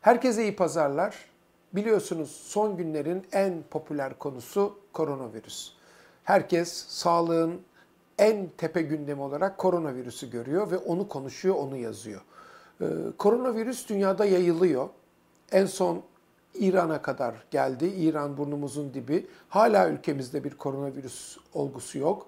Herkese iyi pazarlar. Biliyorsunuz son günlerin en popüler konusu koronavirüs. Herkes sağlığın en tepe gündemi olarak koronavirüsü görüyor ve onu konuşuyor, onu yazıyor. Ee, koronavirüs dünyada yayılıyor. En son İran'a kadar geldi. İran burnumuzun dibi. Hala ülkemizde bir koronavirüs olgusu yok.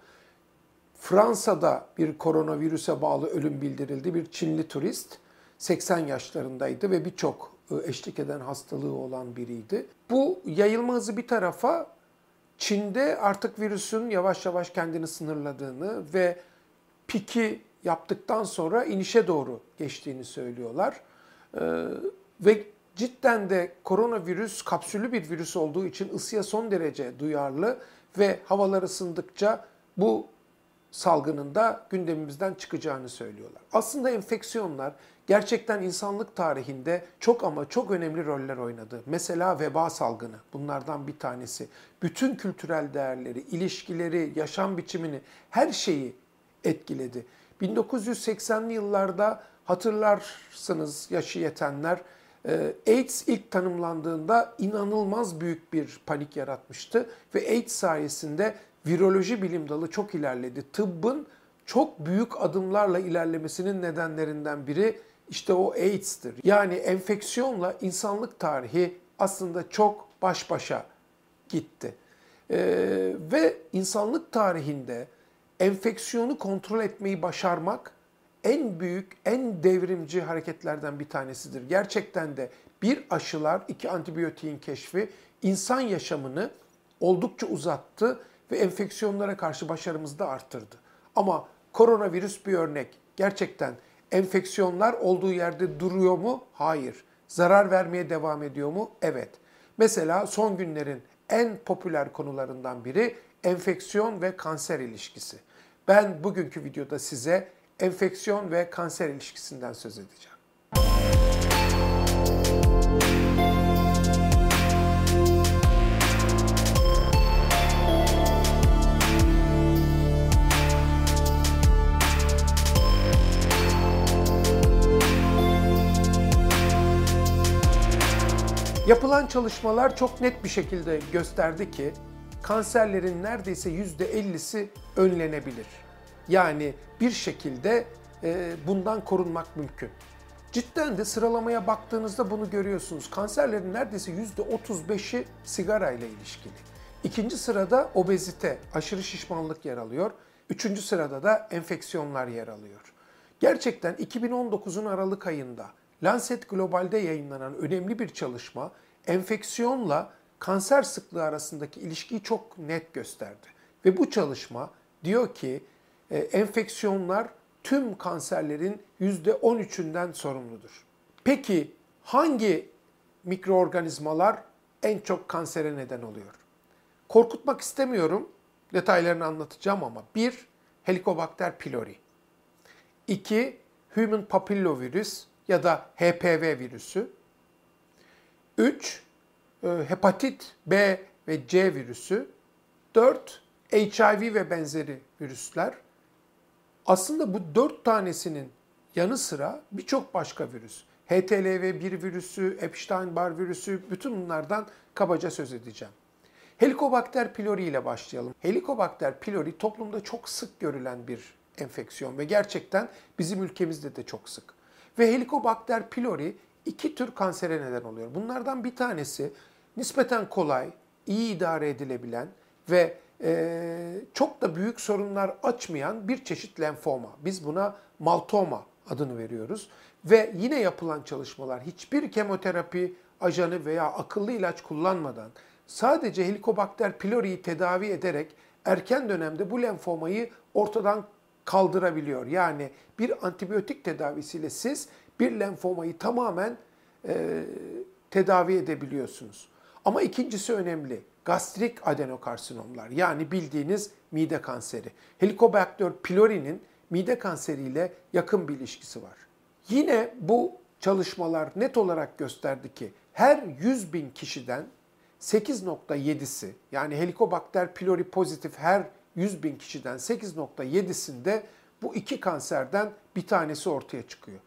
Fransa'da bir koronavirüse bağlı ölüm bildirildi. Bir Çinli turist 80 yaşlarındaydı ve birçok eşlik eden hastalığı olan biriydi. Bu yayılma hızı bir tarafa Çin'de artık virüsün yavaş yavaş kendini sınırladığını ve piki yaptıktan sonra inişe doğru geçtiğini söylüyorlar. Ee, ve cidden de koronavirüs kapsüllü bir virüs olduğu için ısıya son derece duyarlı ve havalar ısındıkça bu salgının da gündemimizden çıkacağını söylüyorlar. Aslında enfeksiyonlar gerçekten insanlık tarihinde çok ama çok önemli roller oynadı. Mesela veba salgını bunlardan bir tanesi. Bütün kültürel değerleri, ilişkileri, yaşam biçimini, her şeyi etkiledi. 1980'li yıllarda hatırlarsınız yaşı yetenler e, AIDS ilk tanımlandığında inanılmaz büyük bir panik yaratmıştı ve AIDS sayesinde viroloji bilim dalı çok ilerledi. Tıbbın çok büyük adımlarla ilerlemesinin nedenlerinden biri işte o AIDS'tir. Yani enfeksiyonla insanlık tarihi aslında çok baş başa gitti. Ee, ve insanlık tarihinde enfeksiyonu kontrol etmeyi başarmak en büyük, en devrimci hareketlerden bir tanesidir. Gerçekten de bir aşılar, iki antibiyotiğin keşfi insan yaşamını oldukça uzattı ve enfeksiyonlara karşı başarımızı da arttırdı. Ama koronavirüs bir örnek. Gerçekten enfeksiyonlar olduğu yerde duruyor mu? Hayır. Zarar vermeye devam ediyor mu? Evet. Mesela son günlerin en popüler konularından biri enfeksiyon ve kanser ilişkisi. Ben bugünkü videoda size enfeksiyon ve kanser ilişkisinden söz edeceğim. Yapılan çalışmalar çok net bir şekilde gösterdi ki kanserlerin neredeyse %50'si önlenebilir. Yani bir şekilde e, bundan korunmak mümkün. Cidden de sıralamaya baktığınızda bunu görüyorsunuz. Kanserlerin neredeyse %35'i sigara ile ilişkili. İkinci sırada obezite, aşırı şişmanlık yer alıyor. Üçüncü sırada da enfeksiyonlar yer alıyor. Gerçekten 2019'un Aralık ayında Lancet Global'de yayınlanan önemli bir çalışma enfeksiyonla kanser sıklığı arasındaki ilişkiyi çok net gösterdi. Ve bu çalışma diyor ki e, enfeksiyonlar tüm kanserlerin %13'ünden sorumludur. Peki hangi mikroorganizmalar en çok kansere neden oluyor? Korkutmak istemiyorum, detaylarını anlatacağım ama bir, Helicobacter pylori. İki, Human papillovirüs ya da HPV virüsü. 3. E, hepatit B ve C virüsü. 4. HIV ve benzeri virüsler. Aslında bu dört tanesinin yanı sıra birçok başka virüs. HTLV1 virüsü, Epstein-Barr virüsü, bütün bunlardan kabaca söz edeceğim. Helicobacter pylori ile başlayalım. Helicobacter pylori toplumda çok sık görülen bir enfeksiyon ve gerçekten bizim ülkemizde de çok sık. Ve Helicobacter pylori iki tür kansere neden oluyor. Bunlardan bir tanesi nispeten kolay, iyi idare edilebilen ve e, çok da büyük sorunlar açmayan bir çeşit lenfoma. Biz buna maltoma adını veriyoruz. Ve yine yapılan çalışmalar hiçbir kemoterapi ajanı veya akıllı ilaç kullanmadan sadece Helicobacter pylori'yi tedavi ederek erken dönemde bu lenfomayı ortadan kaldırabiliyor. Yani bir antibiyotik tedavisiyle siz bir lenfomayı tamamen e, tedavi edebiliyorsunuz. Ama ikincisi önemli. Gastrik adenokarsinomlar yani bildiğiniz mide kanseri. Helicobacter pylori'nin mide kanseriyle yakın bir ilişkisi var. Yine bu çalışmalar net olarak gösterdi ki her 100 bin kişiden 8.7'si yani Helicobacter pylori pozitif her 100 bin kişiden 8.7'sinde bu iki kanserden bir tanesi ortaya çıkıyor.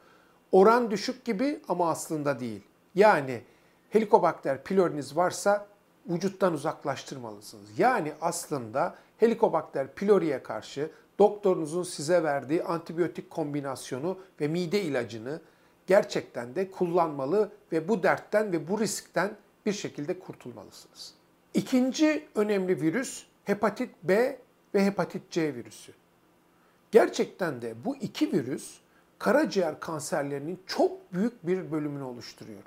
Oran düşük gibi ama aslında değil. Yani Helikobakter pyloriniz varsa vücuttan uzaklaştırmalısınız. Yani aslında Helikobakter pylori'ye karşı doktorunuzun size verdiği antibiyotik kombinasyonu ve mide ilacını gerçekten de kullanmalı ve bu dertten ve bu riskten bir şekilde kurtulmalısınız. İkinci önemli virüs hepatit B ve hepatit C virüsü. Gerçekten de bu iki virüs karaciğer kanserlerinin çok büyük bir bölümünü oluşturuyor.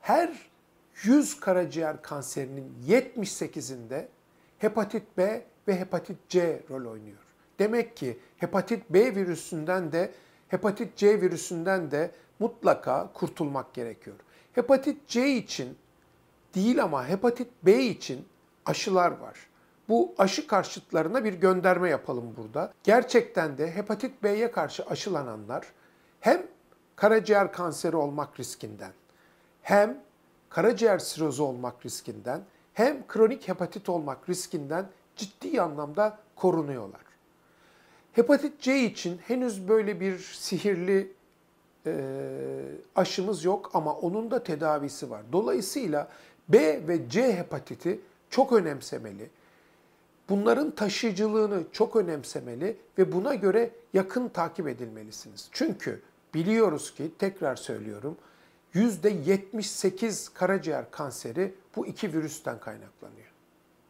Her 100 karaciğer kanserinin 78'inde hepatit B ve hepatit C rol oynuyor. Demek ki hepatit B virüsünden de hepatit C virüsünden de mutlaka kurtulmak gerekiyor. Hepatit C için değil ama hepatit B için aşılar var. Bu aşı karşıtlarına bir gönderme yapalım burada. Gerçekten de hepatit B'ye karşı aşılananlar hem karaciğer kanseri olmak riskinden hem karaciğer sirozu olmak riskinden hem kronik hepatit olmak riskinden ciddi anlamda korunuyorlar. Hepatit C için henüz böyle bir sihirli e, aşımız yok ama onun da tedavisi var. Dolayısıyla B ve C hepatiti çok önemsemeli. Bunların taşıyıcılığını çok önemsemeli ve buna göre yakın takip edilmelisiniz. Çünkü biliyoruz ki tekrar söylüyorum %78 karaciğer kanseri bu iki virüsten kaynaklanıyor.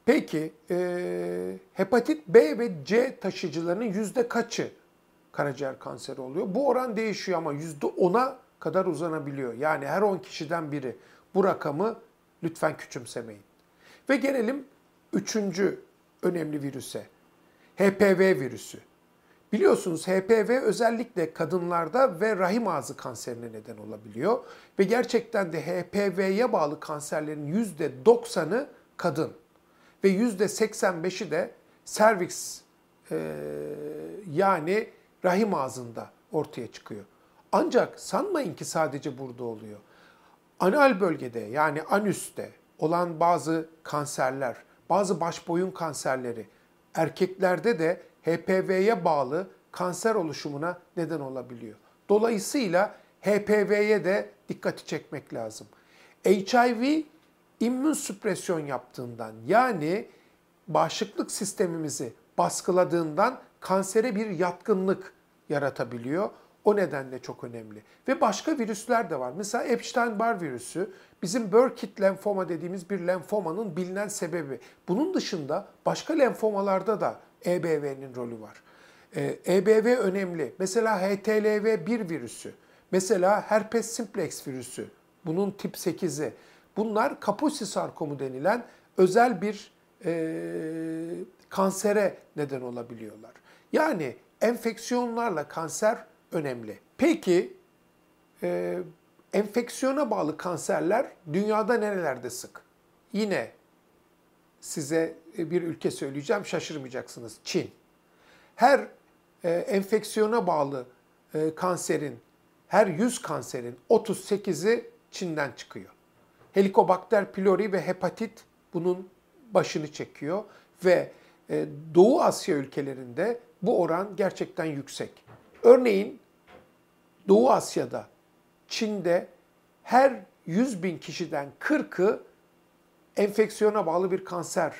Peki e, hepatit B ve C taşıyıcılarının yüzde kaçı karaciğer kanseri oluyor? Bu oran değişiyor ama yüzde ona kadar uzanabiliyor. Yani her 10 kişiden biri. Bu rakamı lütfen küçümsemeyin. Ve gelelim üçüncü önemli virüse. HPV virüsü. Biliyorsunuz HPV özellikle kadınlarda ve rahim ağzı kanserine neden olabiliyor. Ve gerçekten de HPV'ye bağlı kanserlerin %90'ı kadın ve %85'i de serviks e, yani rahim ağzında ortaya çıkıyor. Ancak sanmayın ki sadece burada oluyor. Anal bölgede yani anüste olan bazı kanserler, bazı baş boyun kanserleri erkeklerde de HPV'ye bağlı kanser oluşumuna neden olabiliyor. Dolayısıyla HPV'ye de dikkati çekmek lazım. HIV immün süpresyon yaptığından yani bağışıklık sistemimizi baskıladığından kansere bir yatkınlık yaratabiliyor. O nedenle çok önemli. Ve başka virüsler de var. Mesela Epstein-Barr virüsü bizim Burkitt lenfoma dediğimiz bir lenfomanın bilinen sebebi. Bunun dışında başka lenfomalarda da EBV'nin rolü var. EBV ee, önemli. Mesela HTLV1 virüsü, mesela herpes simplex virüsü, bunun tip 8'i. Bunlar Kaposi sarkomu denilen özel bir e, kansere neden olabiliyorlar. Yani enfeksiyonlarla kanser önemli. Peki e, enfeksiyona bağlı kanserler dünyada nerelerde sık? Yine size bir ülke söyleyeceğim şaşırmayacaksınız. Çin. Her e, enfeksiyona bağlı e, kanserin, her 100 kanserin 38'i Çin'den çıkıyor. Helikobakter pylori ve hepatit bunun başını çekiyor ve e, Doğu Asya ülkelerinde bu oran gerçekten yüksek. Örneğin Doğu Asya'da, Çin'de her 100 bin kişiden 40'ı enfeksiyona bağlı bir kanser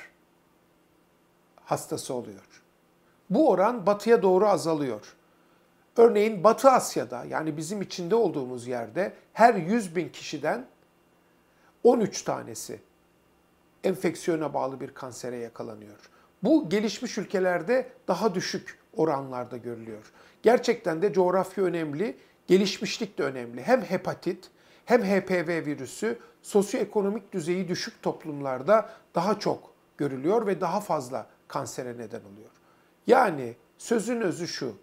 hastası oluyor. Bu oran batıya doğru azalıyor. Örneğin Batı Asya'da yani bizim içinde olduğumuz yerde her 100 bin kişiden 13 tanesi enfeksiyona bağlı bir kansere yakalanıyor. Bu gelişmiş ülkelerde daha düşük oranlarda görülüyor. Gerçekten de coğrafya önemli, gelişmişlik de önemli. Hem hepatit hem HPV virüsü sosyoekonomik düzeyi düşük toplumlarda daha çok görülüyor ve daha fazla kansere neden oluyor. Yani sözün özü şu.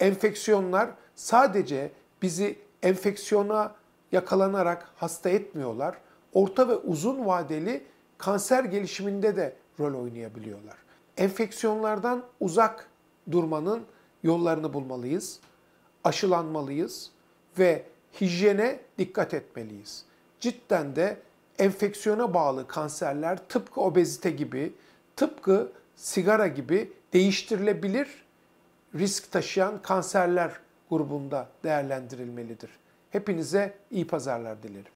Enfeksiyonlar sadece bizi enfeksiyona yakalanarak hasta etmiyorlar. Orta ve uzun vadeli kanser gelişiminde de rol oynayabiliyorlar. Enfeksiyonlardan uzak durmanın yollarını bulmalıyız. Aşılanmalıyız ve hijyene dikkat etmeliyiz. Cidden de enfeksiyona bağlı kanserler tıpkı obezite gibi, tıpkı sigara gibi değiştirilebilir risk taşıyan kanserler grubunda değerlendirilmelidir. Hepinize iyi pazarlar dilerim.